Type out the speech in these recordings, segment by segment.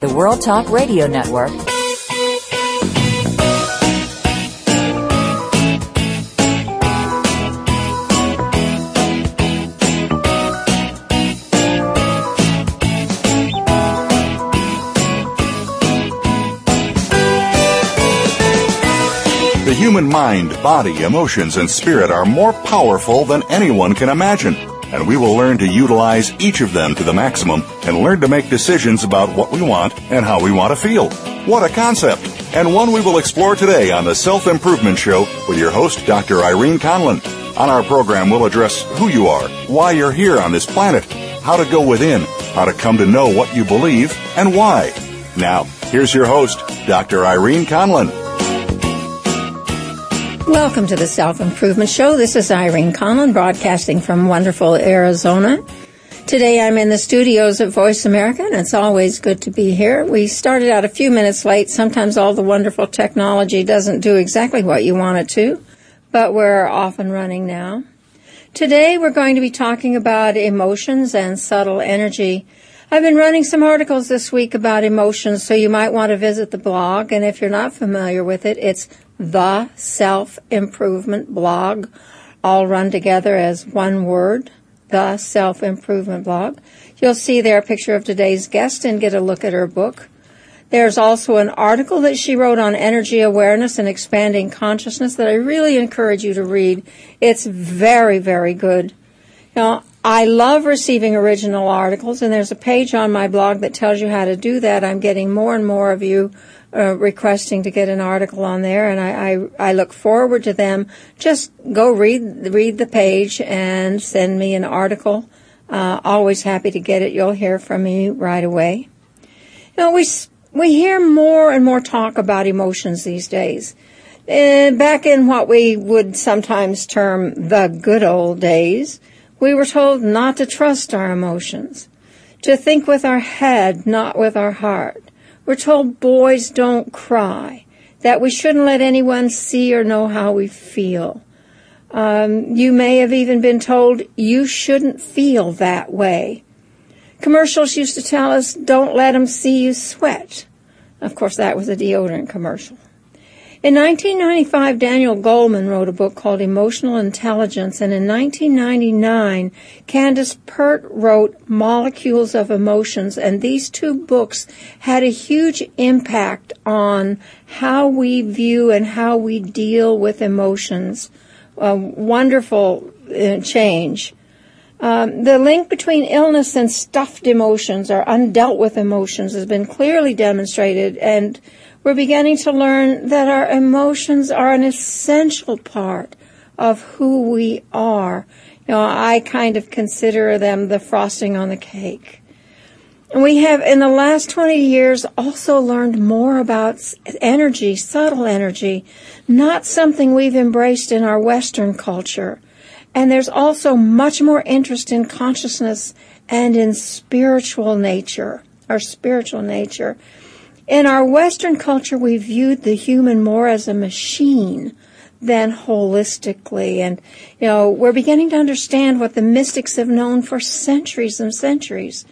The World Talk Radio Network. The human mind, body, emotions, and spirit are more powerful than anyone can imagine. And we will learn to utilize each of them to the maximum and learn to make decisions about what we want and how we want to feel. What a concept! And one we will explore today on the Self Improvement Show with your host, Dr. Irene Conlon. On our program, we'll address who you are, why you're here on this planet, how to go within, how to come to know what you believe, and why. Now, here's your host, Dr. Irene Conlon. Welcome to the Self Improvement Show. This is Irene Conlon broadcasting from wonderful Arizona. Today I'm in the studios at Voice America and it's always good to be here. We started out a few minutes late. Sometimes all the wonderful technology doesn't do exactly what you want it to, but we're off and running now. Today we're going to be talking about emotions and subtle energy. I've been running some articles this week about emotions, so you might want to visit the blog. And if you're not familiar with it, it's the self improvement blog, all run together as one word, the self improvement blog. You'll see there a picture of today's guest and get a look at her book. There's also an article that she wrote on energy awareness and expanding consciousness that I really encourage you to read. It's very, very good. Now, I love receiving original articles, and there's a page on my blog that tells you how to do that. I'm getting more and more of you uh, requesting to get an article on there, and I, I, I look forward to them. Just go read read the page and send me an article. Uh, always happy to get it. You'll hear from me right away. You know, we we hear more and more talk about emotions these days. Uh, back in what we would sometimes term the good old days, we were told not to trust our emotions, to think with our head, not with our heart. We're told boys don't cry, that we shouldn't let anyone see or know how we feel. Um, you may have even been told you shouldn't feel that way. Commercials used to tell us, don't let them see you sweat. Of course, that was a deodorant commercial. In 1995, Daniel Goleman wrote a book called Emotional Intelligence, and in 1999, Candace Pert wrote Molecules of Emotions, and these two books had a huge impact on how we view and how we deal with emotions. A wonderful uh, change. Um, the link between illness and stuffed emotions or undealt with emotions has been clearly demonstrated, and we're beginning to learn that our emotions are an essential part of who we are. You know, I kind of consider them the frosting on the cake. And we have, in the last 20 years, also learned more about energy, subtle energy, not something we've embraced in our Western culture. And there's also much more interest in consciousness and in spiritual nature, our spiritual nature. In our Western culture, we viewed the human more as a machine than holistically. And, you know, we're beginning to understand what the mystics have known for centuries and centuries.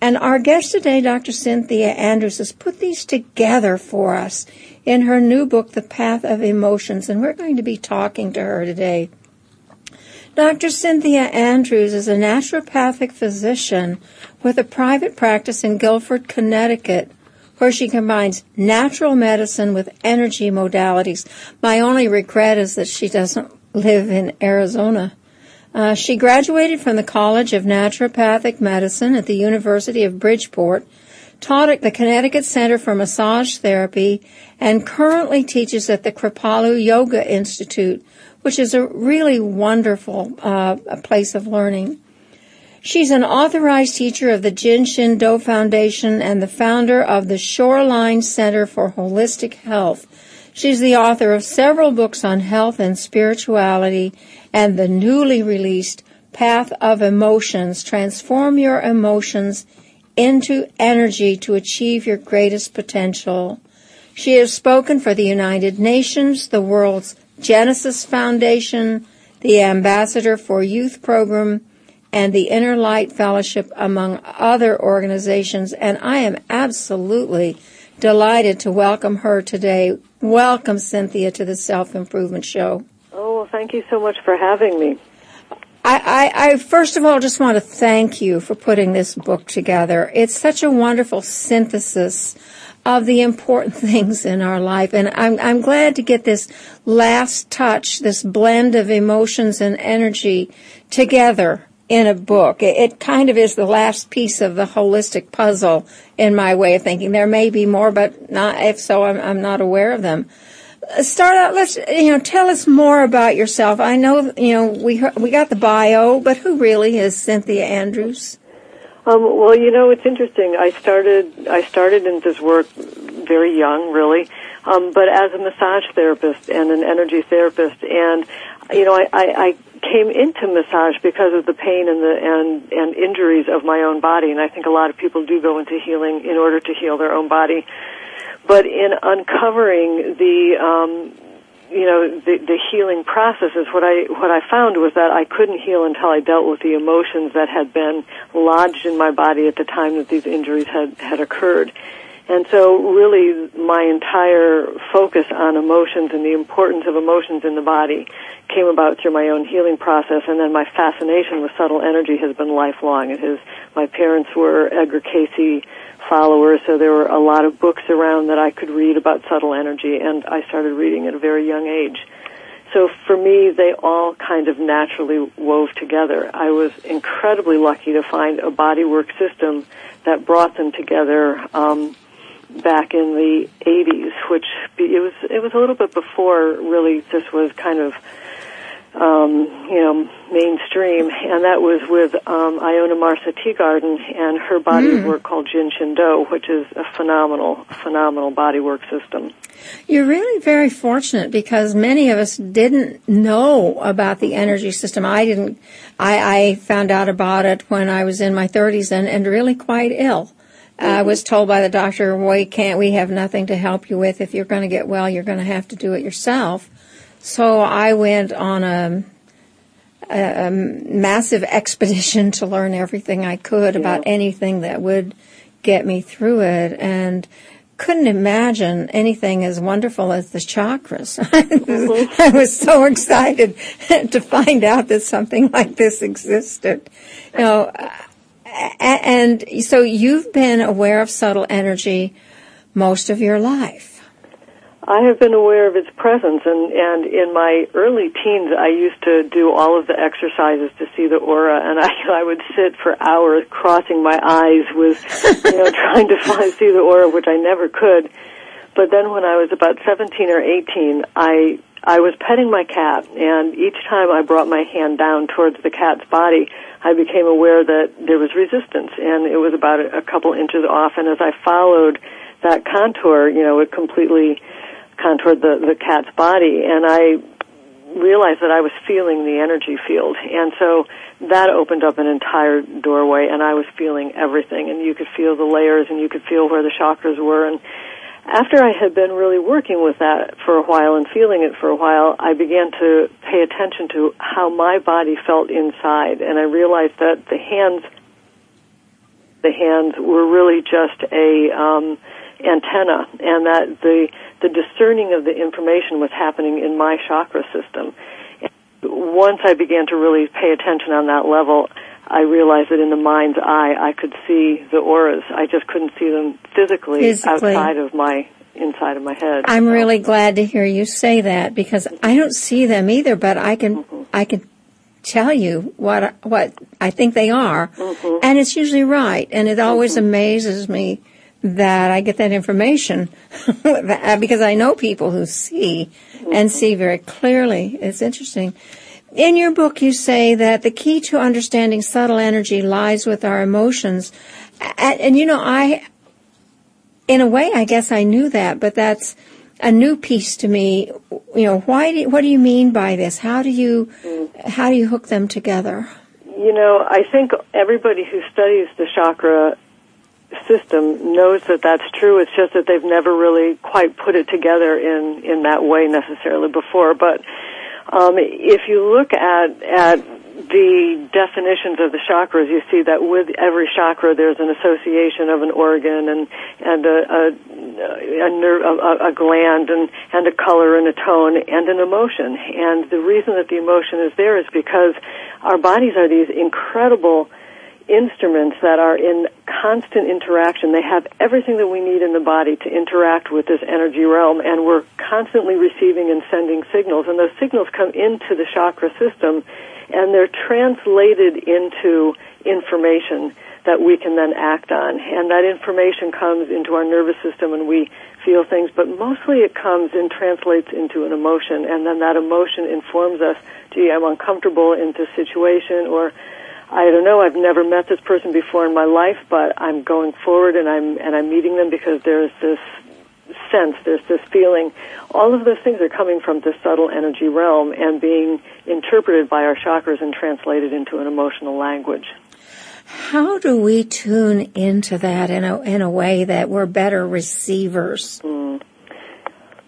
And our guest today, Dr. Synthia Andrews, has put these together for us in her new book, The Path of Emotions. And we're going to be talking to her today. Dr. Synthia Andrews is a naturopathic physician with a private practice in Guilford, Connecticut where she combines natural medicine with energy modalities. My only regret is that she doesn't live in Arizona. Uh, she graduated from the College of Naturopathic Medicine at the University of Bridgeport, taught at the Connecticut Center for Massage Therapy, and currently teaches at the Kripalu Yoga Institute, which is a really wonderful uh, place of learning. She's an authorized teacher of the Jin Shin Do Foundation and the founder of the Shoreline Center for Holistic Health. She's the author of several books on health and spirituality and the newly released Path of Emotions, Transform Your Emotions into Energy to Achieve Your Greatest Potential. She has spoken for the United Nations, the World's Genesis Foundation, the Ambassador for Youth Program, and the Inner Light Fellowship, among other organizations. And I am absolutely delighted to welcome her today. Welcome, Synthia, to the Self Improvement Show. Oh, well, thank you so much for having me. I, I, I, first of all just want to thank you for putting this book together. It's such a wonderful synthesis of the important things in our life. And I'm, I'm glad to get this last touch, this blend of emotions and energy together in a book. It, kind of is the last piece of the holistic puzzle in my way of thinking. There may be more, but not, if so, I'm, I'm not aware of them start out. Let's you know tell us more about yourself. I know you know we we got the bio, but who really is Synthia Andrews? Um, well, you know it's interesting. I started I started in this work very young, really, um, but as a massage therapist and an energy therapist, and you know I, I, I came into massage because of the pain and the and and injuries of my own body, and I think a lot of people do go into healing in order to heal their own body. But in uncovering the um, you know the, the healing processes what i what i found was that i couldn't heal until i dealt with the emotions that had been lodged in my body at the time that these injuries had had occurred and so really my entire focus on emotions and the importance of emotions in the body came about through my own healing process and then my fascination with subtle energy has been lifelong it has my parents were edgar Cayce followers, so there were a lot of books around that I could read about subtle energy, and I started reading at a very young age. So for me, they all kind of naturally wove together. I was incredibly lucky to find a bodywork system that brought them together um, back in the 80s, which it was it was a little bit before really this was kind of um, you know, mainstream, and that was with um, Iona Marsaa Teeguarden and her body mm. work called Jin Shin Do, which is a phenomenal, phenomenal bodywork system. You're really very fortunate because many of us didn't know about the energy system. I didn't. I, I found out about it when I was in my 30s and, and really quite ill. Mm-hmm. I was told by the doctor, "We can't. We have nothing to help you with. If you're going to get well, you're going to have to do it yourself." So I went on a, a, a massive expedition to learn everything I could yeah. about anything that would get me through it and couldn't imagine anything as wonderful as the chakras. mm-hmm. I was so excited to find out that something like this existed. You know, and so you've been aware of subtle energy most of your life. I have been aware of its presence, and and in my early teens, I used to do all of the exercises to see the aura, and I I would sit for hours crossing my eyes with, you know, trying to find, see the aura, which I never could. But then when I was about 17 or 18, I I was petting my cat, and each time I brought my hand down towards the cat's body, I became aware that there was resistance, and it was about a, couple inches off. And as I followed that contour, you know, it completely contoured the, the cat's body, and I realized that I was feeling the energy field. And so that opened up an entire doorway, and I was feeling everything. And you could feel the layers, and you could feel where the chakras were. And after I had been really working with that for a while and feeling it for a while, I began to pay attention to how my body felt inside. And I realized that the hands, the hands were really just a um, antenna, and that the the discerning of the information was happening in my chakra system. And once I began to really pay attention on that level, I realized that in the mind's eye, I could see the auras. I just couldn't see them physically, physically. outside of my inside of my head. I'm so. really glad to hear you say that because I don't see them either, but I can mm-hmm. I can tell you what what I think they are, mm-hmm. and it's usually right. And it always mm-hmm. amazes me that I get that information because I know people who see and see very clearly. It's interesting. In your book, you say that the key to understanding subtle energy lies with our emotions. And, and, you know, I, in a way, I guess I knew that, but that's a new piece to me. You know, why do, what do you mean by this? How do you, how do you hook them together? You know, I think everybody who studies the chakra system knows that that's true. It's just that they've never really quite put it together in in that way necessarily before. But um, if you look at at the definitions of the chakras, you see that with every chakra there's an association of an organ and and a a, a, nerve, a, a gland and and a color and a tone and an emotion. And the reason that the emotion is there is because our bodies are these incredible instruments that are in constant interaction. They have everything that we need in the body to interact with this energy realm, and we're constantly receiving and sending signals. And those signals come into the chakra system, and they're translated into information that we can then act on. And that information comes into our nervous system, and we feel things, but mostly it comes and translates into an emotion, and then that emotion informs us, gee, I'm uncomfortable in this situation, or I don't know. I've never met this person before in my life, but I'm going forward and I'm and I'm meeting them because there's this sense, there's this feeling. All of those things are coming from the subtle energy realm and being interpreted by our chakras and translated into an emotional language. How do we tune into that in a in a way that we're better receivers? Mm.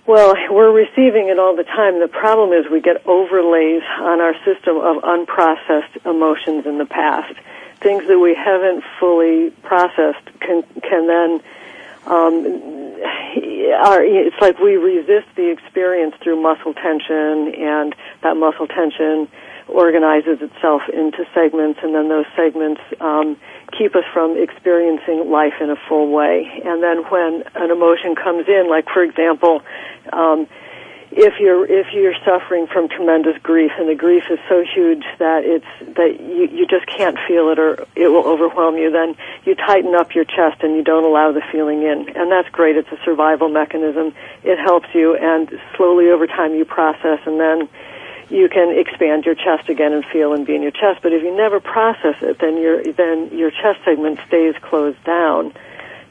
Well, we're receiving it all the time. The problem is we get overlays on our system of unprocessed emotions in the past. Things that we haven't fully processed can can then um, are, it's like we resist the experience through muscle tension, and that muscle tension organizes itself into segments, and then those segments um, keep us from experiencing life in a full way. And then when an emotion comes in, like for example, um, if you're if you're suffering from tremendous grief and the grief is so huge that it's that you you just can't feel it or it will overwhelm you then you tighten up your chest and you don't allow the feeling in. And that's great. It's a survival mechanism. It helps you and slowly over time you process and then you can expand your chest again and feel and be in your chest. But if you never process it, then your then your chest segment stays closed down.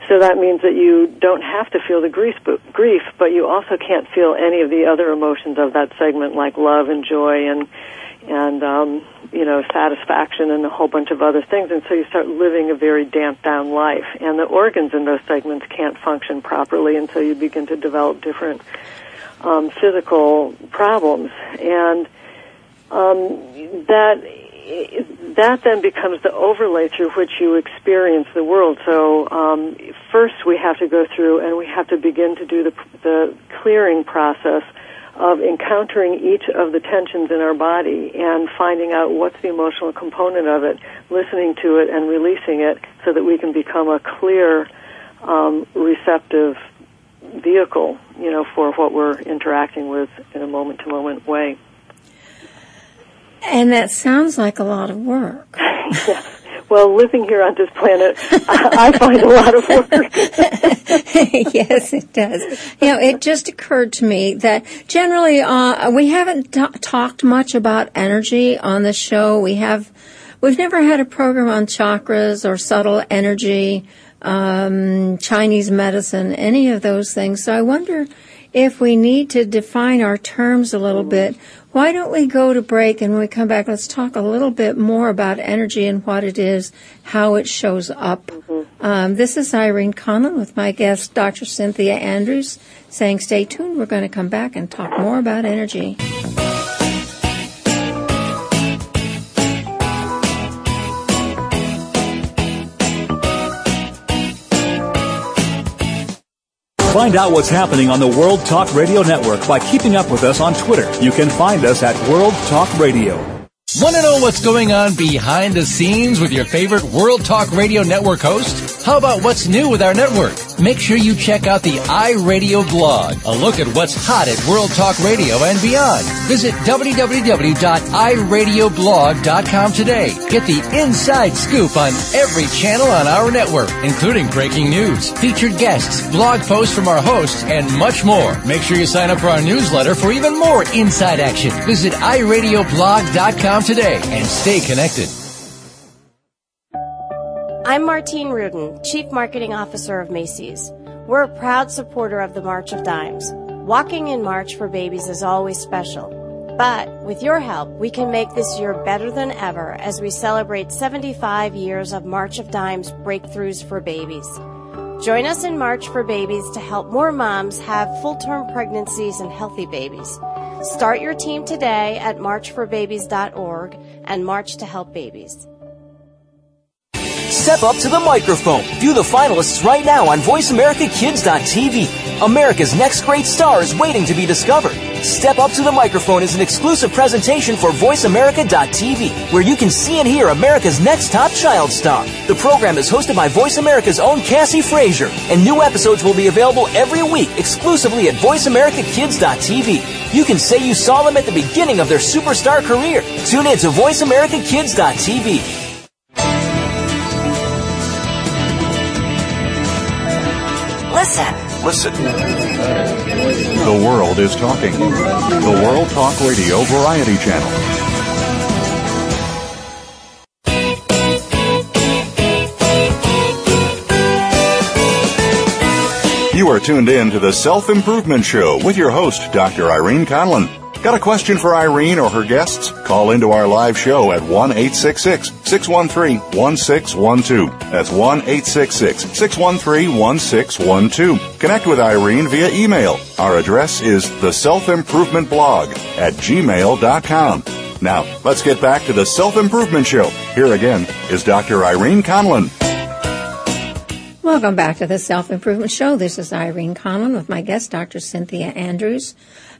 So that means that you don't have to feel the grief, but, grief, but you also can't feel any of the other emotions of that segment, like love and joy and and um, you know satisfaction and a whole bunch of other things. And so you start living a very damped down life, and the organs in those segments can't function properly, and so you begin to develop different um, physical problems, and um, that that then becomes the overlay through which you experience the world. So um, first, we have to go through and we have to begin to do the, the clearing process of encountering each of the tensions in our body and finding out what's the emotional component of it, listening to it and releasing it, so that we can become a clear, um, receptive vehicle, you know, for what we're interacting with in a moment to moment way. And that sounds like a lot of work. Well, living here on this planet, I find a lot of work. yes, it does. You know, it just occurred to me that generally uh, we haven't t- talked much about energy on the show. We have, we've never had a program on chakras or subtle energy um, Chinese medicine, any of those things. So I wonder if we need to define our terms a little bit. Why don't we go to break and when we come back, let's talk a little bit more about energy and what it is, how it shows up. Mm-hmm. Um, this is Irene Conlon with my guest, Dr. Synthia Andrews, saying stay tuned. We're going to come back and talk more about energy. Find out what's happening on the World Talk Radio Network by keeping up with us on Twitter. You can find us at World Talk Radio. Want to know what's going on behind the scenes with your favorite World Talk Radio Network host? How about what's new with our network? Make sure you check out the iRadio blog, a look at what's hot at World Talk Radio and beyond. Visit www.iradioblog.com today. Get the inside scoop on every channel on our network, including breaking news, featured guests, blog posts from our hosts, and much more. Make sure you sign up for our newsletter for even more inside action. Visit iradioblog.com today and stay connected. I'm Martine Reardon, Chief Marketing Officer of Macy's. We're a proud supporter of the March of Dimes. Walking in March for babies is always special. But with your help, we can make this year better than ever as we celebrate 75 years of March of Dimes breakthroughs for babies. Join us in March for Babies to help more moms have full term pregnancies and healthy babies. Start your team today at marchforbabies.org and march to help babies. Step up to the microphone. View the finalists right now on VoiceAmericaKids.tv. America's next great star is waiting to be discovered. Step up to the microphone is an exclusive presentation for VoiceAmerica.tv, where you can see and hear America's next top child star. The program is hosted by Voice America's own Cassie Frazier, and new episodes will be available every week exclusively at VoiceAmericaKids.tv. You can say you saw them at the beginning of their superstar career. Tune in to VoiceAmericaKids.tv. Listen. Listen. The world is talking. The World Talk Radio Variety Channel. You are tuned in to the Self Improvement Show with your host, Dr. Irene Conlon. Got a question for Irene or her guests? Call into our live show at 1 613 1612. That's 1 613 1612. Connect with Irene via email. Our address is the self improvement blog at gmail.com. Now, let's get back to the Self Improvement Show. Here again is Dr. Irene Conlon. Welcome back to the Self Improvement Show. This is Irene Conlon with my guest, Dr. Synthia Andrews.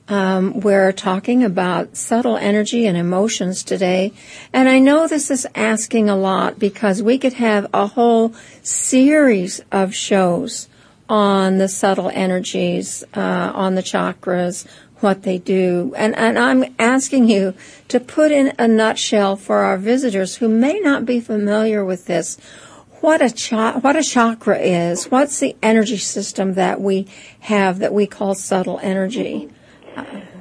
Um, we're talking about subtle energy and emotions today. And I know this is asking a lot because we could have a whole series of shows on the subtle energies, uh, on the chakras, what they do. And, and I'm asking you to put in a nutshell for our visitors who may not be familiar with this what a cha- what a chakra is. What's the energy system that we have that we call subtle energy?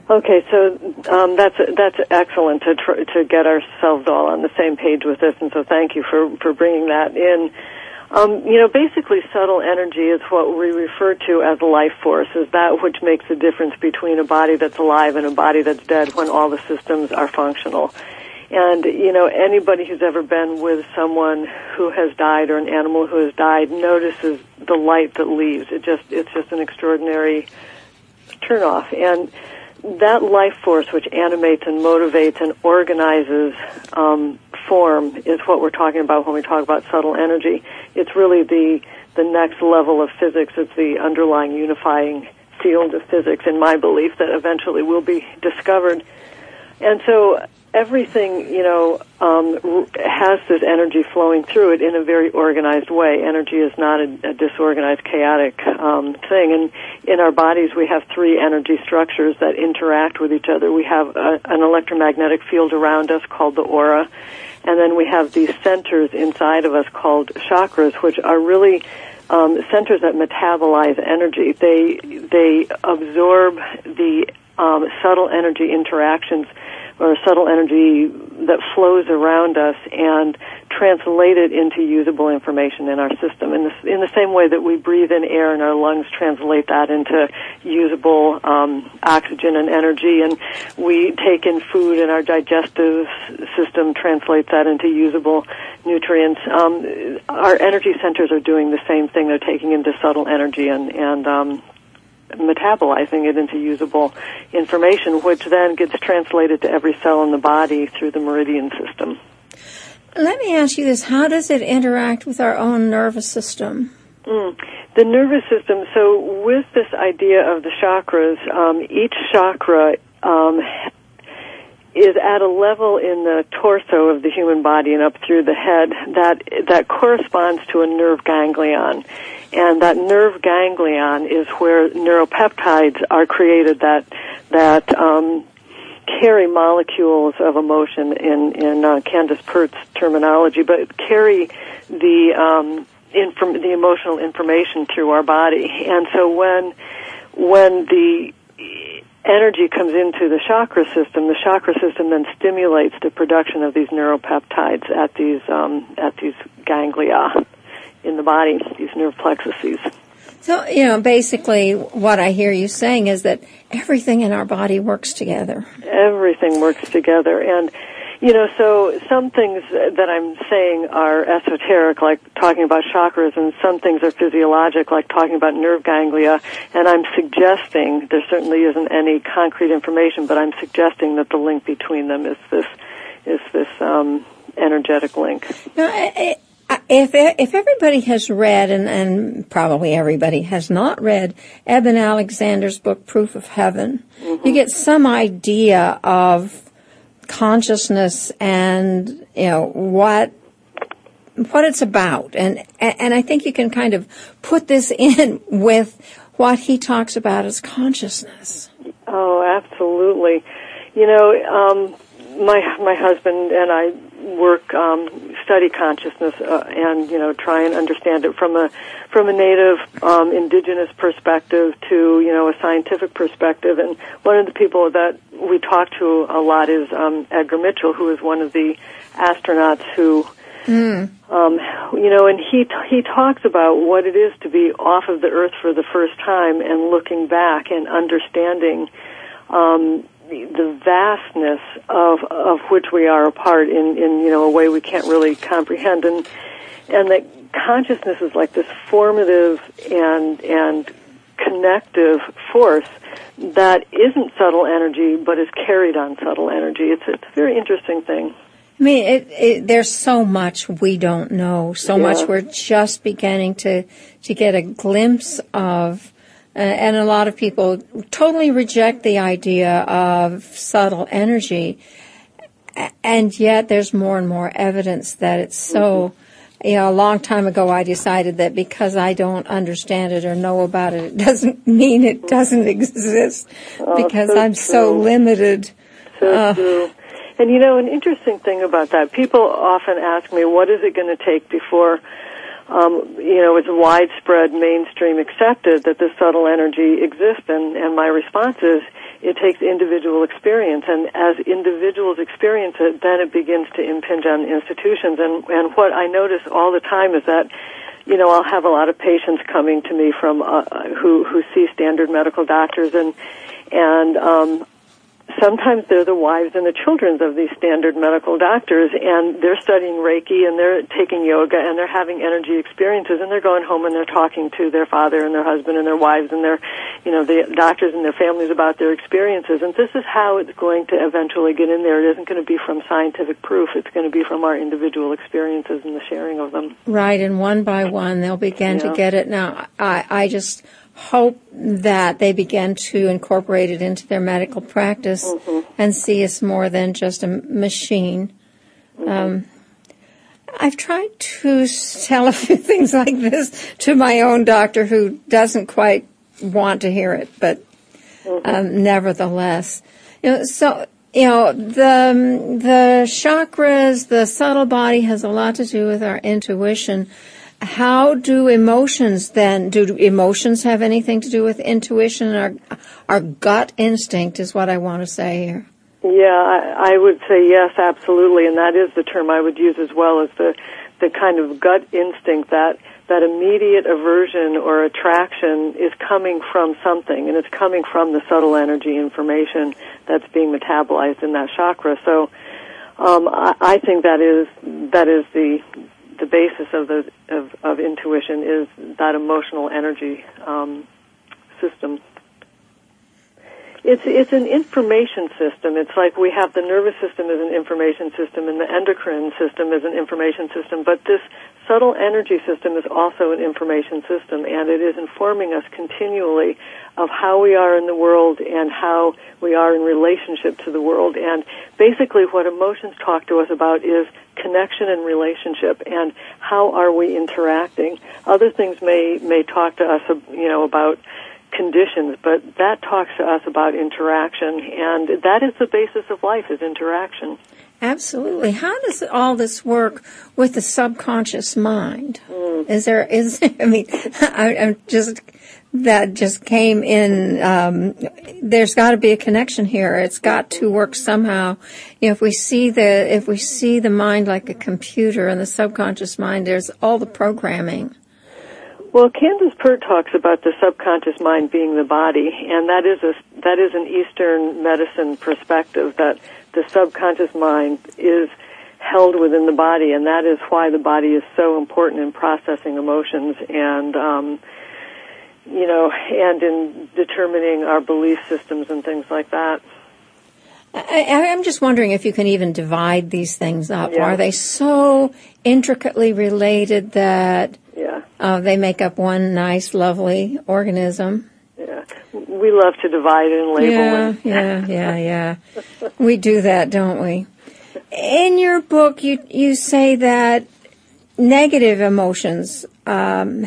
Okay, so um, that's that's excellent to tr- to get ourselves all on the same page with this, and so thank you for for bringing that in. Um, you know, basically, subtle energy is what we refer to as life force, is that which makes the difference between a body that's alive and a body that's dead when all the systems are functional. And, you know, anybody who's ever been with someone who has died or an animal who has died notices the light that leaves. It just, it's just an extraordinary turnoff. And that life force which animates and motivates and organizes um, form is what we're talking about when we talk about subtle energy. It's really the the next level of physics. It's the underlying unifying field of physics, in my belief, that eventually will be discovered. And so everything, you know, um, has this energy flowing through it in a very organized way. Energy is not a, a disorganized, chaotic um, thing. And in our bodies, we have three energy structures that interact with each other. We have a, an electromagnetic field around us called the aura, and then we have these centers inside of us called chakras, which are really um, centers that metabolize energy. They they absorb the um, subtle energy interactions or subtle energy that flows around us and translate it into usable information in our system. In the, in the same way that we breathe in air and our lungs translate that into usable um, oxygen and energy, and we take in food and our digestive system translates that into usable nutrients. Um, our energy centers are doing the same thing. They're taking into subtle energy and, and um, metabolizing it into usable information, which then gets translated to every cell in the body through the meridian system. Let me ask you this. How does it interact with our own nervous system? Mm. The nervous system, so with this idea of the chakras, um, each chakra um, is at a level in the torso of the human body and up through the head that that corresponds to a nerve ganglion and that nerve ganglion is where neuropeptides are created that that um, carry molecules of emotion in in uh, Candace Pert's terminology, but carry the um, inform- the emotional information through our body. And so when when the energy comes into the chakra system, the chakra system then stimulates the production of these neuropeptides at these um, at these ganglia in the body, these nerve plexuses. So, you know, basically what I hear you saying is that everything in our body works together. Everything works together. And, You know, so some things that I'm saying are esoteric, like talking about chakras, and some things are physiologic, like talking about nerve ganglia. And I'm suggesting there certainly isn't any concrete information, but I'm suggesting that the link between them is this is this um, energetic link. Now, I, I, if if everybody has read, and, and probably everybody has not read, Eben Alexander's book Proof of Heaven, Mm-hmm. you get some idea of consciousness and you know what what it's about, and and I think you can kind of put this in with what he talks about as consciousness. Oh, absolutely. You know, um, my my husband and I work um, study consciousness uh, and you know try and understand it from a from a native um, indigenous perspective to you know a scientific perspective. And one of the people that we talk to a lot is um, Edgar Mitchell, who is one of the astronauts who. Um, you know, and he he talks about what it is to be off of the Earth for the first time and looking back and understanding um, the, vastness of of which we are a part in in you know a way we can't really comprehend, and and that consciousness is like this formative and and connective force that isn't subtle energy but is carried on subtle energy. It's it's a very interesting thing. I mean, it, it, there's so much we don't know, so Yeah. much we're just beginning to to get a glimpse of, and a lot of people totally reject the idea of subtle energy, and yet there's more and more evidence that it's so. You know, a long time ago, I decided that because I don't understand it or know about it, it doesn't mean it doesn't exist. because so I'm so limited. So Uh. true. And you know, an interesting thing about that, people often ask me, what is it going to take before, um, you know, it's widespread, mainstream accepted that this subtle energy exists? And, and my response is, it takes individual experience, and as individuals experience it, then it begins to impinge on institutions. And, and what I notice all the time is that you know, I'll have a lot of patients coming to me from uh, who who see standard medical doctors, and and um, sometimes they're the wives and the children of these standard medical doctors, and they're studying Reiki and they're taking yoga and they're having energy experiences, and they're going home and they're talking to their father and their husband and their wives and their, you know, the doctors and their families about their experiences. And this is how it's going to eventually get in there. It isn't going to be from scientific proof. It's going to be from our individual experiences and the sharing of them. Right, and one by one they'll begin Yeah. to get it. Now, I, I just hope that they begin to incorporate it into their medical practice and see us more than just a machine. Um, I've tried to tell a few things like this to my own doctor who doesn't quite want to hear it, but um, nevertheless, you know, so you know the the chakras, the subtle body has a lot to do with our intuition. How do emotions then? Do emotions have anything to do with intuition? Our our gut instinct is what I want to say here. Yeah, I, I would say yes, absolutely, and that is the term I would use as well as the the kind of gut instinct that that immediate aversion or attraction is coming from something, and it's coming from the subtle energy information that's being metabolized in that chakra. So, um, I, I think that is that is the the basis of the of, of intuition is that emotional energy um, system. It's it's an information system. It's like we have the nervous system as an information system and the endocrine system as an information system, but this subtle energy system is also an information system and it is informing us continually of how we are in the world and how we are in relationship to the world. And basically what emotions talk to us about is connection and relationship and how are we interacting. Other things may may talk to us you know about conditions, but that talks to us about interaction, and that is the basis of life is interaction. Absolutely. How does all this work with the subconscious mind? Is there is I mean I, I'm just that just came in. Um, there's got to be a connection here. It's got to work somehow. You know, if we see the if we see the mind like a computer and the subconscious mind, there's all the programming. Well, Candace Pert talks about the subconscious mind being the body, and that is a that is an Eastern medicine perspective that the subconscious mind is held within the body, and that is why the body is so important in processing emotions and, um, you know, and in determining our belief systems and things like that. I, I'm just wondering if you can even divide these things up. Yeah. Are they so intricately related that Yeah, uh, they make up one nice, lovely organism? Yeah. We love to divide and label Yeah, yeah, yeah, yeah. We do that, don't we? In your book, you you say that negative emotions um,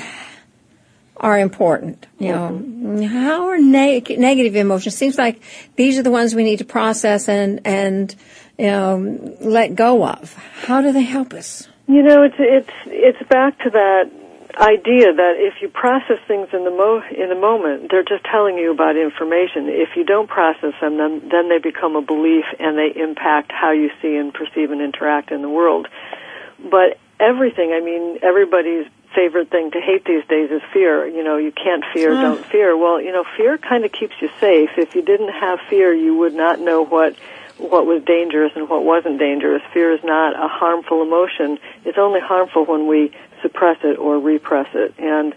are important. You know, how are neg- negative emotions? Seems like these are the ones we need to process and and you know let go of. How do they help us? You know, it's it's it's back to that idea that if you process things in the mo in the moment, they're just telling you about information. If you don't process them, then then they become a belief and they impact how you see and perceive and interact in the world. But everything, I mean, everybody's favorite thing to hate these days is fear. You know, you can't fear, Ah. don't fear. Well, you know, fear kind of keeps you safe. If you didn't have fear, you would not know what what was dangerous and what wasn't dangerous. Fear is not a harmful emotion. It's only harmful when we suppress it or repress it. And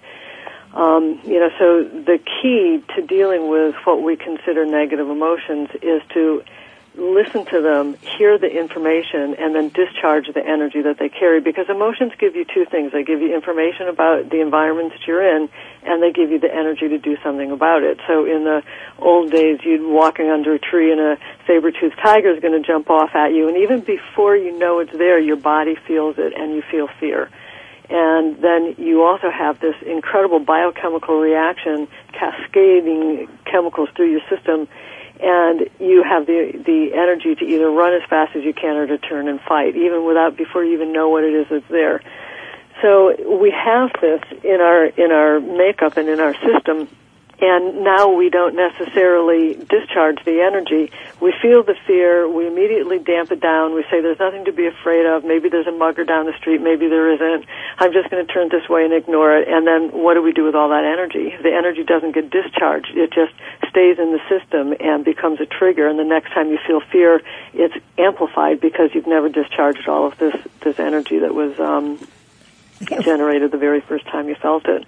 um, you know, so the key to dealing with what we consider negative emotions is to listen to them, hear the information, and then discharge the energy that they carry. Because emotions give you two things. They give you information about the environment that you're in, and they give you the energy to do something about it. So in the old days, you'd walking under a tree and a saber-toothed tiger is going to jump off at you, and even before you know it's there, your body feels it and you feel fear. And then you also have this incredible biochemical reaction cascading chemicals through your system and you have the the energy to either run as fast as you can or to turn and fight, even without before you even know what it is that's there. So we have this in our in our makeup and in our system, and now we don't necessarily discharge the energy. We feel the fear, we immediately damp it down. We say there's nothing to be afraid of. Maybe there's a mugger down the street, maybe there isn't. I'm just going to turn this way and ignore it. And then what do we do with all that energy? The energy doesn't get discharged. It just stays in the system and becomes a trigger. And the next time you feel fear, it's amplified because you've never discharged all of this this energy that was um, generated the very first time you felt it.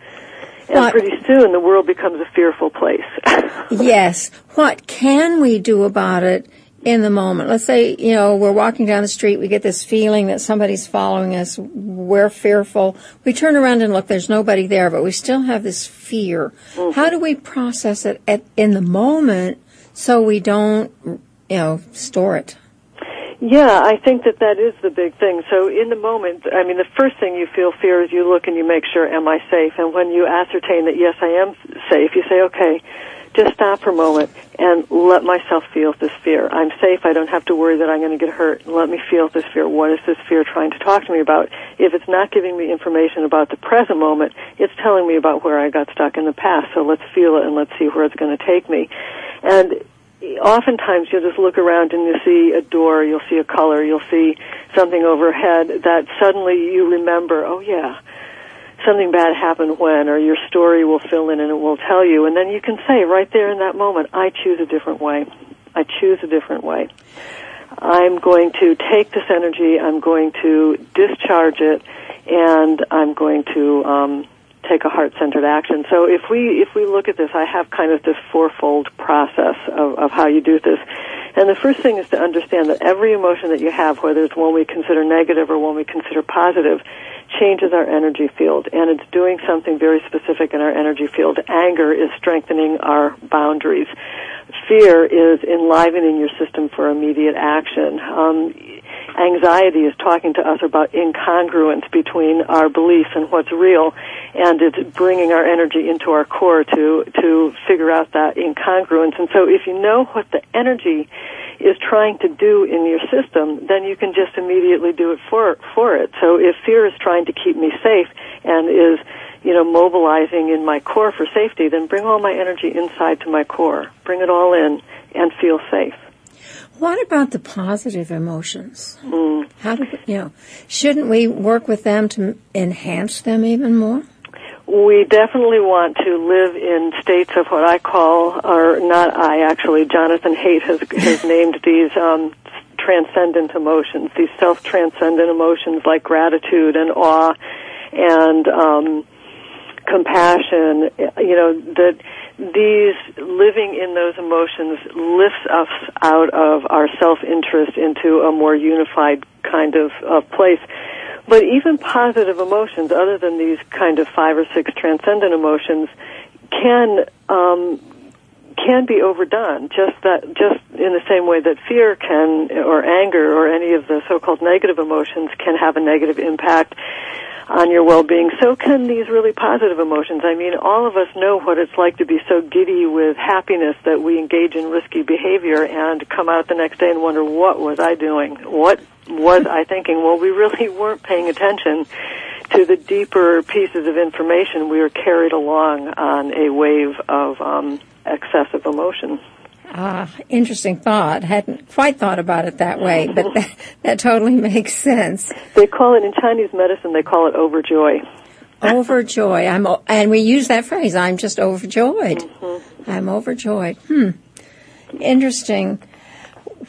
And What- pretty soon, the world becomes a fearful place. Yes. What can we do about it in the moment? Let's say, you know, we're walking down the street, we get this feeling that somebody's following us, we're fearful. We turn around and look, there's nobody there, but we still have this fear. Mm-hmm. How do we process it at, in the moment so we don't, you know, store it? Yeah, I think that that is the big thing. So in the moment, I mean, the first thing you feel fear is you look and you make sure, am I safe? And when you ascertain that yes, I am safe, you say, okay, just stop for a moment and let myself feel this fear. I'm safe. I don't have to worry that I'm going to get hurt. Let me feel this fear. What is this fear trying to talk to me about? If it's not giving me information about the present moment, it's telling me about where I got stuck in the past. So let's feel it and let's see where it's going to take me. And oftentimes you'll just look around and you see a door, you'll see a color, you'll see something overhead that suddenly you remember, oh yeah, something bad happened when, or your story will fill in and it will tell you. And then you can say right there in that moment, I choose a different way. I choose a different way. I'm going to take this energy, I'm going to discharge it, and I'm going to um, take a heart-centered action. So if we if we look at this, I have kind of this fourfold process of, of how you do this. And the first thing is to understand that every emotion that you have, whether it's one we consider negative or one we consider positive, changes our energy field. And it's doing something very specific in our energy field. Anger is strengthening our boundaries. Fear is enlivening your system for immediate action. Um, anxiety is talking to us about incongruence between our beliefs and what's real, and it's bringing our energy into our core to to figure out that incongruence. And so, if you know what the energy is trying to do in your system, then you can just immediately do it for for it. So, if fear is trying to keep me safe and is you know, mobilizing in my core for safety, then bring all my energy inside to my core. Bring it all in and feel safe. What about the positive emotions? Mm. How do we, you know? Shouldn't we work with them to enhance them even more? We definitely want to live in states of what I call, or not I actually, Jonathan Haidt has, has named these um, transcendent emotions, these self-transcendent emotions like gratitude and awe and um, compassion. You know that these living in those emotions lifts us out of our self-interest into a more unified kind of, place. But even positive emotions, other than these kind of five or six transcendent emotions, can um, can be overdone. Just that, just in the same way that fear can, or anger, or any of the so-called negative emotions can have a negative impact on your well-being, so can these really positive emotions. I mean, all of us know what it's like to be so giddy with happiness that we engage in risky behavior and come out the next day and wonder, what was I doing? What was I thinking? Well, we really weren't paying attention to the deeper pieces of information. We were carried along on a wave of um, excessive emotion. Ah, interesting thought. Hadn't quite thought about it that way, but that, that totally makes sense. They call it in Chinese medicine. They call it overjoy. Overjoy. I'm, and we use that phrase. I'm just overjoyed. Mm-hmm. I'm overjoyed. Hmm. Interesting.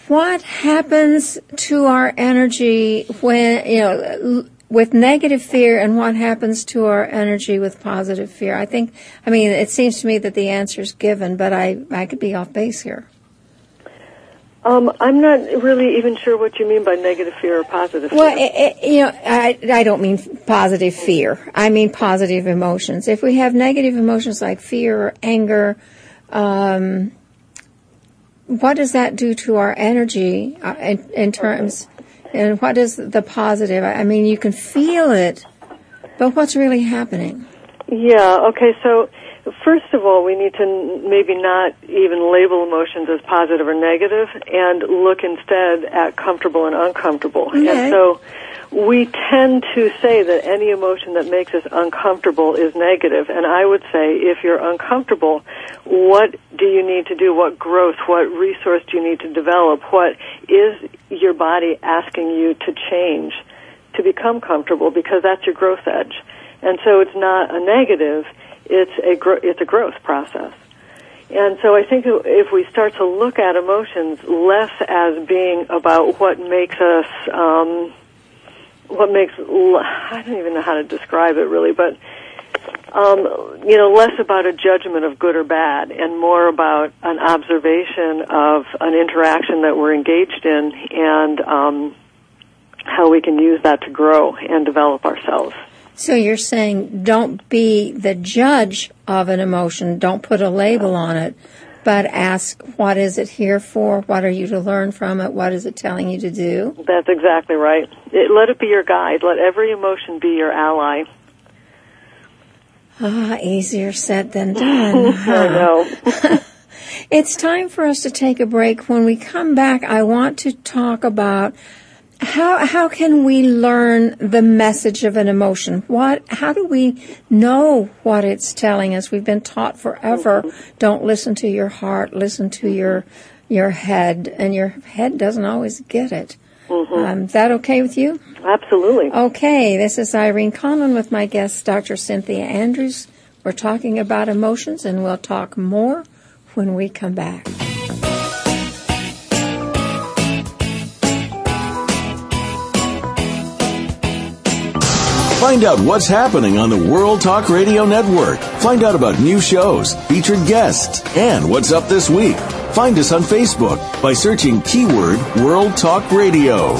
What happens to our energy when you know? With negative fear and what happens to our energy with positive fear? I think, I mean, it seems to me that the answer is given, but I, I could be off base here. Um, I'm not really even sure what you mean by negative fear or positive fear. Well, it, it, you know, I, I don't mean positive fear. I mean positive emotions. If we have negative emotions like fear or anger, um, what does that do to our energy uh, in, in terms? And what is the positive? I mean, you can feel it, but what's really happening? Yeah, okay, so first of all, we need to maybe not even label emotions as positive or negative and look instead at comfortable and uncomfortable. Okay. And so we tend to say that any emotion that makes us uncomfortable is negative. And I would say if you're uncomfortable, what do you need to do? What growth, what resource do you need to develop? What is your body asking you to change to become comfortable? Because that's your growth edge. And so it's not a negative, it's a, gro- it's a growth process. And so I think if we start to look at emotions less as being about what makes us, um, what makes I don't even know how to describe it really, but um, you know, less about a judgment of good or bad, and more about an observation of an interaction that we're engaged in, and um, how we can use that to grow and develop ourselves. So you're saying don't be the judge of an emotion, don't put a label on it, but ask what is it here for? What are you to learn from it? What is it telling you to do? That's exactly right. It, let it be your guide. Let every emotion be your ally. Ah, easier said than done. I know. it's time for us to take a break. When we come back, I want to talk about how how can we learn the message of an emotion? What how do we know what it's telling us? We've been taught forever, don't listen to your heart, listen to your your head, and your head doesn't always get it. Mm-hmm. Um, is that okay with you? Absolutely. Okay, this is Irene Conlon with my guest, Dr. Synthia Andrews. We're talking about emotions, and we'll talk more when we come back. Find out what's happening on the World Talk Radio Network. Find out about new shows, featured guests, and what's up this week. Find us on Facebook by searching keyword World Talk Radio.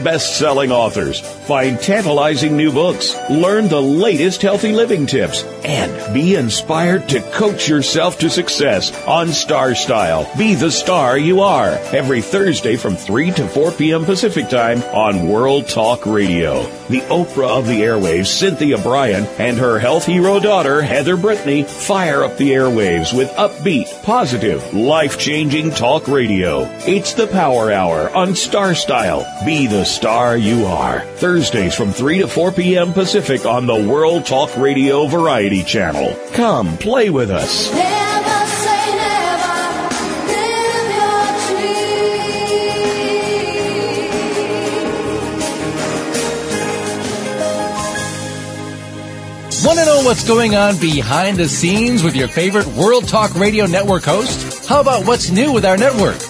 Meet best-selling authors, find tantalizing new books, learn the latest healthy living tips, and be inspired to coach yourself to success on Star Style. Be the star you are. Every Thursday from 3 to 4 p.m. Pacific Time on World Talk Radio. The Oprah of the airwaves, Cynthia Bryan, and her health hero daughter, Heather Brittany, fire up the airwaves with upbeat, positive, life-changing talk radio. It's the Power Hour on Star Style. Be the star you are. Thursdays from 3 to 4 p.m. Pacific on the World Talk Radio Variety Channel. Come play with us. Never say never. Want to know what's going on behind the scenes with your favorite World Talk Radio Network host? How about what's new with our network?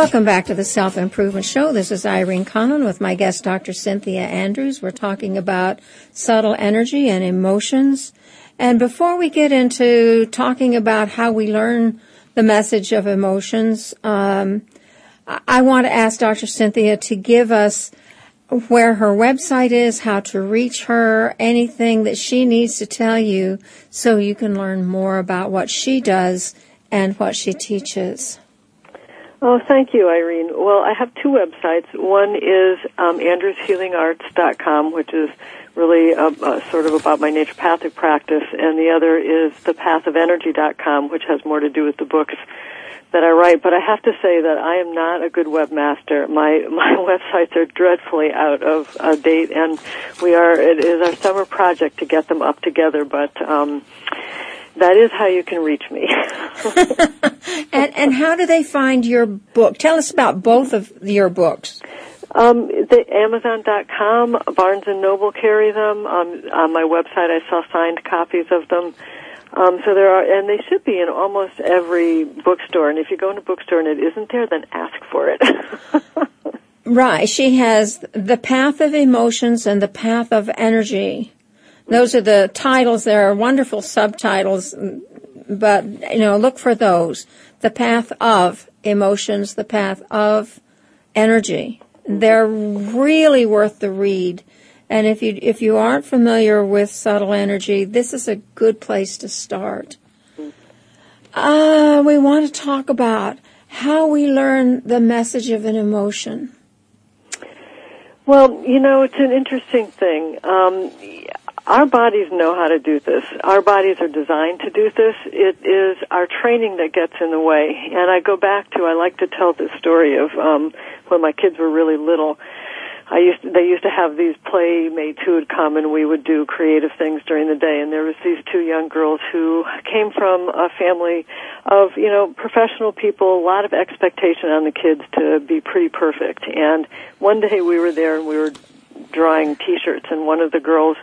Welcome back to the Self Improvement Show. This is Irene Conlon with my guest, Dr. Synthia Andrews. We're talking about subtle energy and emotions. And before we get into talking about how we learn the message of emotions, um, I want to ask Dr. Synthia to give us where her website is, how to reach her, anything that she needs to tell you so you can learn more about what she does and what she teaches. Oh, thank you, Irene. Well, I have two websites. One is um, andrewshealingarts.com, which is really uh, uh, sort of about my naturopathic practice, and the other is thepathofenergy.com, which has more to do with the books that I write. But I have to say that I am not a good webmaster. My my websites are dreadfully out of uh, date, and we are it is our summer project to get them up together. But um, that is how you can reach me. and and how do they find your book? Tell us about both of your books. Um, the Amazon.com, Barnes and Noble carry them. Um, on my website, I saw signed copies of them. Um, so there are, and they should be in almost every bookstore. And if you go in a bookstore and it isn't there, then ask for it. right. She has the path of emotions and the path of energy. Those are the titles. There are wonderful subtitles, but you know, look for those. The path of emotions, the path of energy. They're really worth the read. And if you if you aren't familiar with subtle energy, this is a good place to start. Uh, we want to talk about how we learn the message of an emotion. Well, you know, it's an interesting thing. Um, our bodies know how to do this. Our bodies are designed to do this. It is our training that gets in the way. And I go back to, I like to tell this story of um, when my kids were really little. I used to, they used to have these playmates who would come and we would do creative things during the day and there was these two young girls who came from a family of you know professional people a lot of expectation on the kids to be pretty perfect and one day we were there and we were drawing t-shirts and one of the girls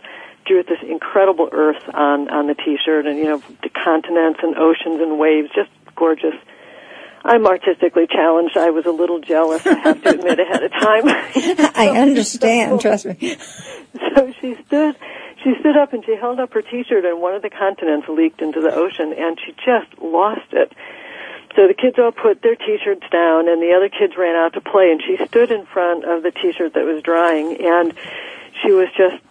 drew this incredible earth on on the t-shirt and you know the continents and oceans and waves just gorgeous I'm artistically challenged. I was a little jealous, I have to admit, ahead of time. I understand, trust me. So she stood, she stood up and she held up her t-shirt and one of the continents leaked into the ocean and she just lost it. So the kids all put their t-shirts down and the other kids ran out to play and she stood in front of the t-shirt that was drying and she was just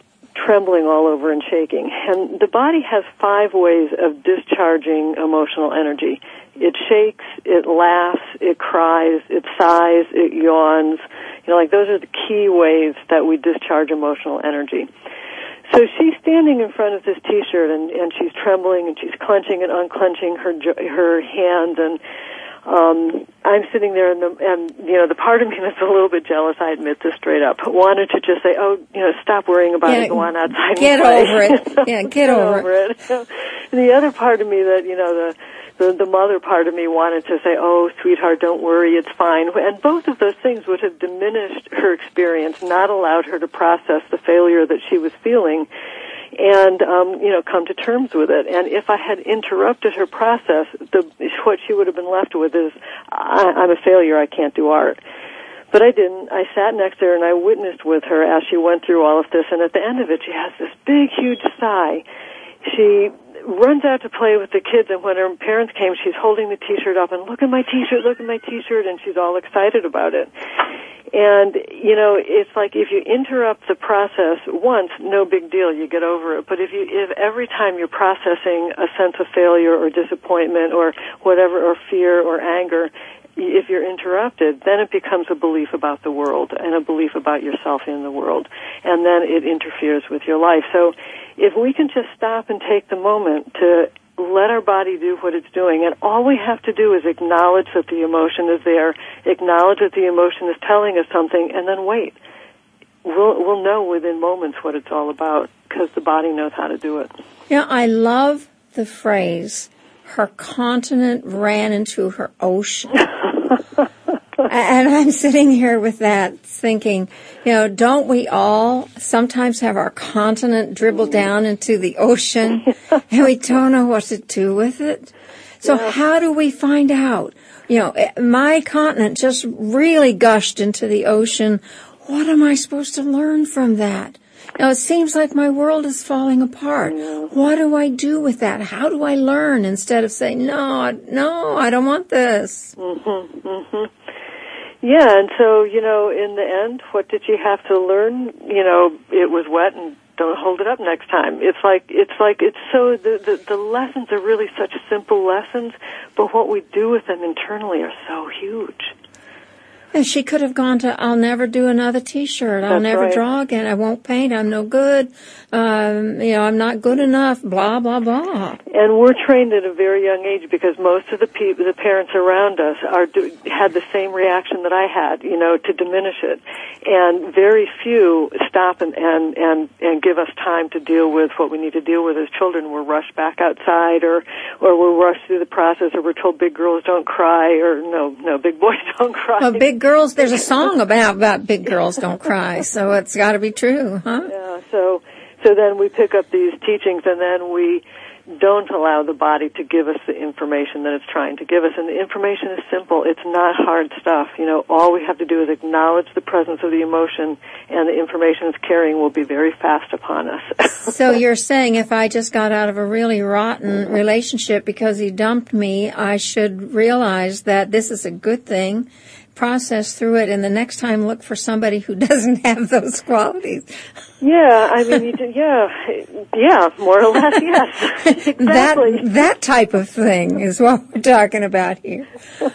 trembling all over and shaking. And the body has five ways of discharging emotional energy. It shakes, it laughs, it cries, it sighs, it yawns. You know, like those are the key ways that we discharge emotional energy. So she's standing in front of this T-shirt and, and she's trembling and she's clenching and unclenching her her hands and um, I'm sitting there and, the, and you know the part of me that's a little bit jealous. I admit this straight up. Wanted to just say, oh, you know, stop worrying about yeah, it. Go on outside. Get over it. yeah, get, get over, over it. it. the other part of me that you know the the, the mother part of me wanted to say, "Oh, sweetheart, don't worry, it's fine." And both of those things would have diminished her experience, not allowed her to process the failure that she was feeling, and um, you know, come to terms with it. And if I had interrupted her process, the what she would have been left with is, I, "I'm a failure. I can't do art." But I didn't. I sat next to her and I witnessed with her as she went through all of this. And at the end of it, she has this big, huge sigh. She runs out to play with the kids and when her parents came she's holding the t-shirt up and look at my t-shirt look at my t-shirt and she's all excited about it and you know it's like if you interrupt the process once no big deal you get over it but if you if every time you're processing a sense of failure or disappointment or whatever or fear or anger if you're interrupted, then it becomes a belief about the world and a belief about yourself in the world. And then it interferes with your life. So if we can just stop and take the moment to let our body do what it's doing, and all we have to do is acknowledge that the emotion is there, acknowledge that the emotion is telling us something, and then wait. We'll, we'll know within moments what it's all about because the body knows how to do it. Yeah, I love the phrase, her continent ran into her ocean. and I'm sitting here with that thinking, you know, don't we all sometimes have our continent dribble down into the ocean and we don't know what to do with it? So yeah. how do we find out? You know, eh, my continent just really gushed into the ocean. What am I supposed to learn from that? Now it seems like my world is falling apart. What do I do with that? How do I learn instead of saying, no, no, I don't want this? Mm-hmm, mm-hmm. Yeah, and so, you know, in the end, what did you have to learn? You know, it was wet and don't hold it up next time. It's like, it's like, it's so, the, the, the lessons are really such simple lessons, but what we do with them internally are so huge. And she could have gone to, I'll never do another t-shirt. I'll That's never right. draw again. I won't paint. I'm no good. Um, you know, I'm not good enough. Blah, blah, blah. And we're trained at a very young age because most of the people, the parents around us are, do, had the same reaction that I had, you know, to diminish it. And very few stop and, and, and, and give us time to deal with what we need to deal with as children. We're rushed back outside or, or we're rushed through the process or we're told big girls don't cry or no, no, big boys don't cry. Well, big girls, there's a song about, about big girls don't cry, so it's gotta be true, huh? Yeah, so, so then we pick up these teachings and then we don't allow the body to give us the information that it's trying to give us. And the information is simple. It's not hard stuff. You know, all we have to do is acknowledge the presence of the emotion and the information it's carrying will be very fast upon us. so you're saying if I just got out of a really rotten relationship because he dumped me, I should realize that this is a good thing process through it and the next time look for somebody who doesn't have those qualities. Yeah, I mean, you do, yeah, yeah, more or less, yes, exactly. That that type of thing is what we're talking about here.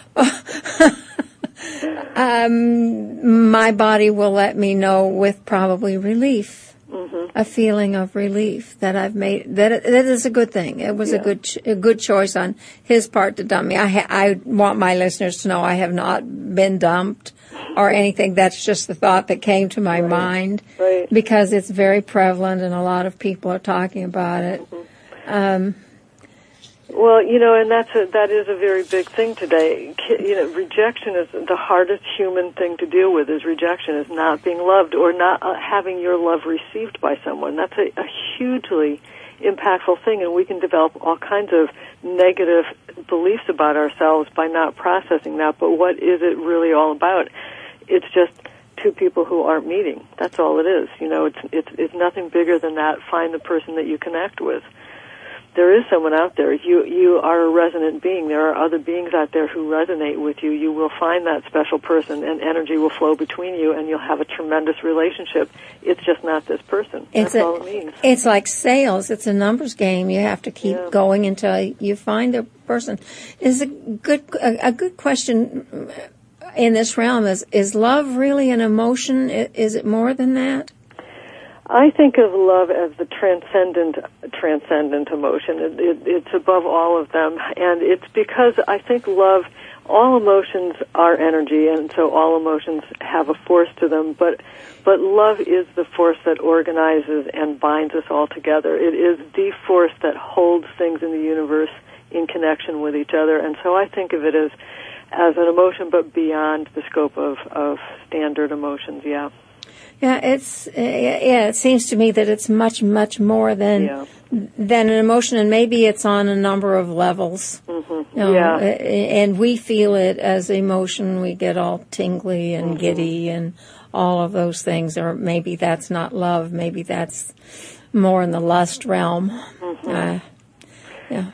um, my body will let me know with probably relief, mm-hmm. a feeling of relief that I've made. That that is a good thing. It was Yeah. a good ch- a good choice on his part to dump me. I ha- I want my listeners to know I have not been dumped or anything. That's just the thought that came to my mind Right. because it's very prevalent and a lot of people are talking about it. Um, Well, you know, and that's a, that is a very big thing today. You know, rejection is the hardest human thing to deal with. Is rejection is not being loved or not uh, having your love received by someone. That's a, a hugely impactful thing, and we can develop all kinds of negative beliefs about ourselves by not processing that. But what is it really all about? It's just two people who aren't meeting. That's all it is. You know, it's it's it's nothing bigger than that. Find the person that you connect with there is someone out there. You you are a resonant being. There are other beings out there who resonate with you. You will find that special person, and energy will flow between you, and you'll have a tremendous relationship. It's just not this person. It's That's a- all it means. It's like sales. It's a numbers game. You have to keep Yeah. going until you find the person. Is a good a, a good question in this realm is is love really an emotion? Is it more than that? I think of love as the transcendent, transcendent emotion. It, it, it's above all of them, and it's because I think love. All emotions are energy, and so all emotions have a force to them. But, but love is the force that organizes and binds us all together. It is the force that holds things in the universe in connection with each other. And so I think of it as, as an emotion, but beyond the scope of, of standard emotions. Yeah. Yeah, it's uh, yeah. It seems to me that it's much much more than Yeah. than an emotion, and maybe it's on a number of levels. hmm You know, Yeah. And we feel it as emotion. We get all tingly and giddy and all of those things. Or maybe that's not love. Maybe that's more in the lust realm. Uh, yeah.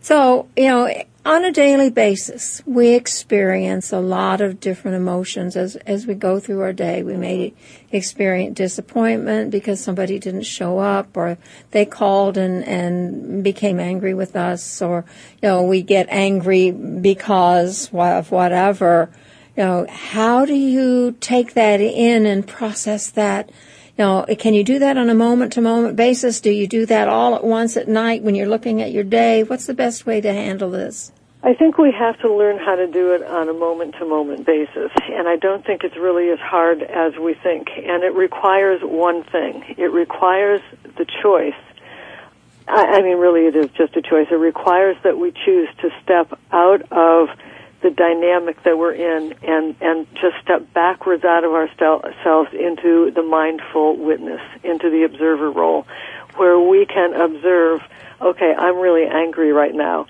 So, you know, on a daily basis, we experience a lot of different emotions as, as we go through our day. We may experience disappointment because somebody didn't show up or they called and, and became angry with us or, you know, we get angry because of whatever. You know, how do you take that in and process that? Know, can you do that on a moment to moment basis? Do you do that all at once at night when you're looking at your day? What's the best way to handle this? I think we have to learn how to do it on a moment to moment basis. And I don't think it's really as hard as we think. And it requires one thing. It requires the choice. I mean, really it is just a choice. It requires that we choose to step out of the dynamic that we're in and, and just step backwards out of ourselves into the mindful witness, into the observer role, where we can observe, okay, I'm really angry right now.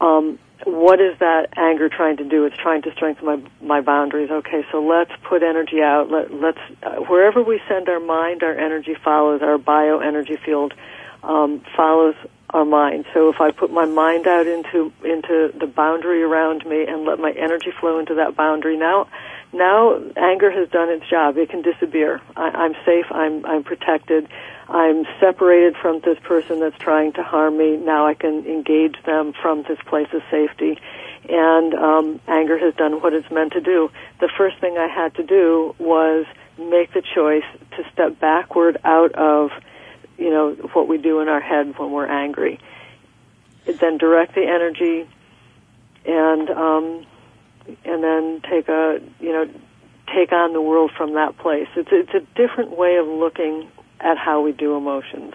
Um, what is that anger trying to do? It's trying to strengthen my my boundaries. Okay, so let's put energy out. Let, let's uh, wherever we send our mind, our energy follows. Our bio energy field um, follows our mind. So if I put my mind out into into the boundary around me and let my energy flow into that boundary, now now anger has done its job. It can disappear. I, I'm safe. I'm I'm protected. I'm separated from this person that's trying to harm me. Now I can engage them from this place of safety. And um, anger has done what it's meant to do. The first thing I had to do was make the choice to step backward out of, you know, what we do in our head when we're angry. Then direct the energy, and um, and then take a, you know, take on the world from that place. It's it's a different way of looking at how we do emotions.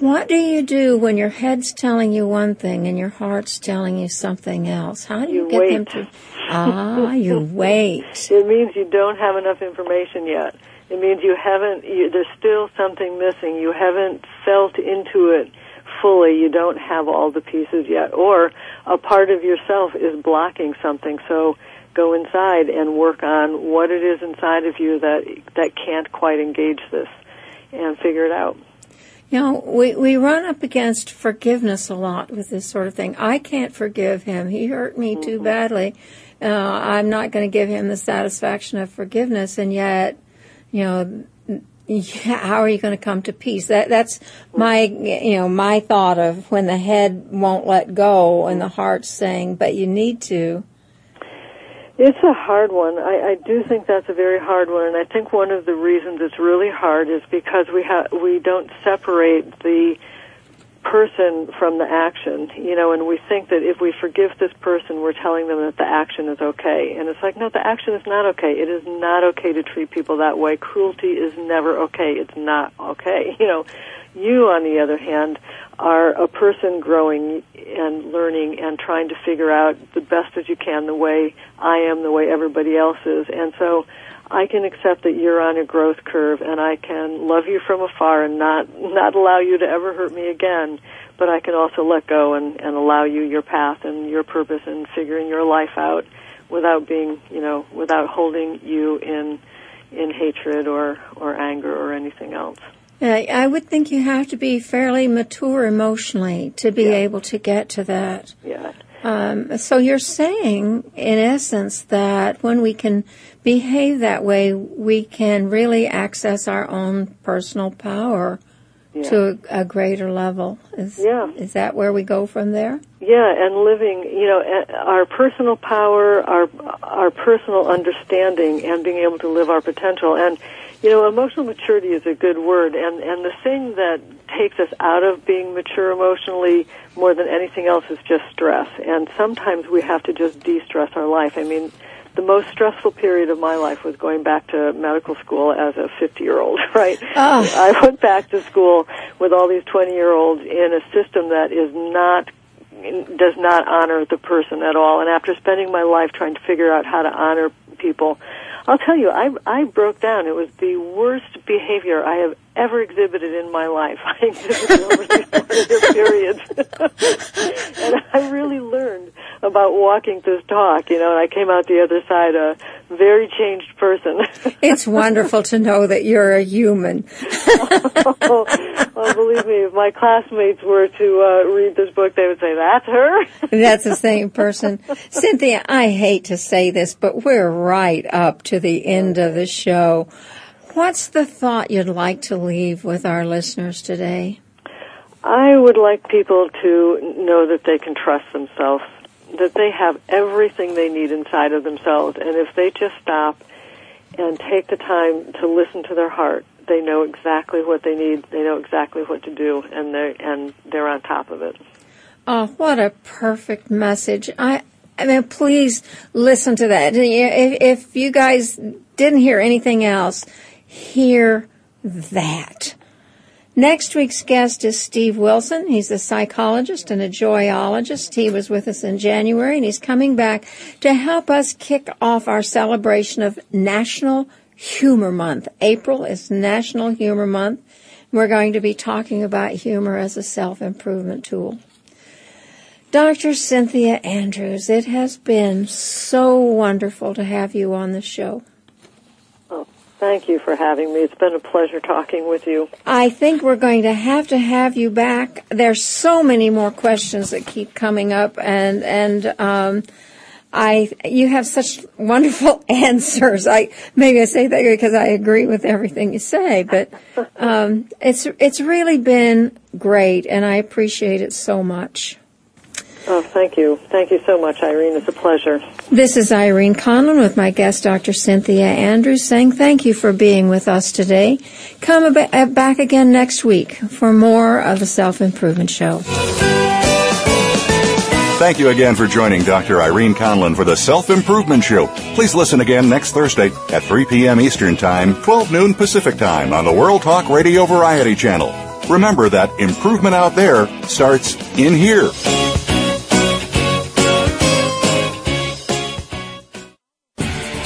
What do you do when your head's telling you one thing and your heart's telling you something else? How do you, You get wait. them to? Ah, you wait. It means you don't have enough information yet. It means you haven't. You, there's still something missing. You haven't felt into it fully. You don't have all the pieces yet, or a part of yourself is blocking something. So go inside and work on what it is inside of you that that can't quite engage this, and figure it out. You know, we, we run up against forgiveness a lot with this sort of thing. I can't forgive him. He hurt me too badly. Uh, I'm not going to give him the satisfaction of forgiveness, and yet, you know, how are you going to come to peace? That that's my you know my thought of when the head won't let go and the heart's saying, but you need to. It's a hard one. I, I do think that's a very hard one, and I think one of the reasons it's really hard is because we have we don't separate the person from the action, you know, and we think that if we forgive this person, we're telling them that the action is okay. And it's like, no, the action is not okay. It is not okay to treat people that way. Cruelty is never okay. It's not okay. You know, you, on the other hand, are a person growing and learning and trying to figure out the best as you can the way I am, the way everybody else is. And so I can accept that you're on a growth curve and I can love you from afar and not, not allow you to ever hurt me again. But I can also let go and, and allow you your path and your purpose and figuring your life out without being, you know, without holding you in, in hatred or, or anger or anything else. Yeah, I would think you have to be fairly mature emotionally to be able to get to that. Yeah. Um, so you're saying, in essence, that when we can behave that way, we can really access our own personal power Yeah. to a, a greater level. Is, Yeah. is that where we go from there? Yeah, and living, you know, our personal power, our our personal understanding, and being able to live our potential. And you know, emotional maturity is a good word. And and the thing that takes us out of being mature emotionally more than anything else is just stress. And sometimes we have to just de-stress our life. I mean. The most stressful period of my life was going back to medical school as a 50 year old, right? Oh. I went back to school with all these 20 year olds in a system that is not does not honor the person at all. And after spending my life trying to figure out how to honor people, I'll tell you, I I broke down. It was the worst behavior I have ever exhibited in my life. I exhibited over these 20 year periods, and I really learned about walking this talk, you know, and I came out the other side a very changed person. it's wonderful to know that you're a human. oh, well, believe me, if my classmates were to uh, read this book, they would say, "That's her." That's the same person, Synthia. I hate to say this, but we're right up to the end of the show. What's the thought you'd like to leave with our listeners today? I would like people to know that they can trust themselves, that they have everything they need inside of themselves, and if they just stop and take the time to listen to their heart, they know exactly what they need, they know exactly what to do, and they and they're on top of it. Oh, what a perfect message! I I mean, please listen to that. If, if you guys didn't hear anything else, hear that. Next week's guest is Steve Wilson. He's a psychologist and a joyologist. He was with us in January and he's coming back to help us kick off our celebration of National Humor Month. April is National Humor Month. We're going to be talking about humor as a self-improvement tool. Dr. Synthia Andrews, it has been so wonderful to have you on the show. Thank you for having me. It's been a pleasure talking with you. I think we're going to have to have you back. There's so many more questions that keep coming up, and and um, I you have such wonderful answers. I maybe I say that because I agree with everything you say, but um, it's it's really been great, and I appreciate it so much. Oh, thank you. Thank you so much, Irene. It's a pleasure. This is Irene Conlon with my guest, Dr. Synthia Andrews, saying thank you for being with us today. Come uh, back again next week for more of the Self Improvement Show. Thank you again for joining Dr. Irene Conlon for the Self Improvement Show. Please listen again next Thursday at 3 p.m. Eastern Time, 12 noon Pacific Time on the World Talk Radio Variety Channel. Remember that improvement out there starts in here.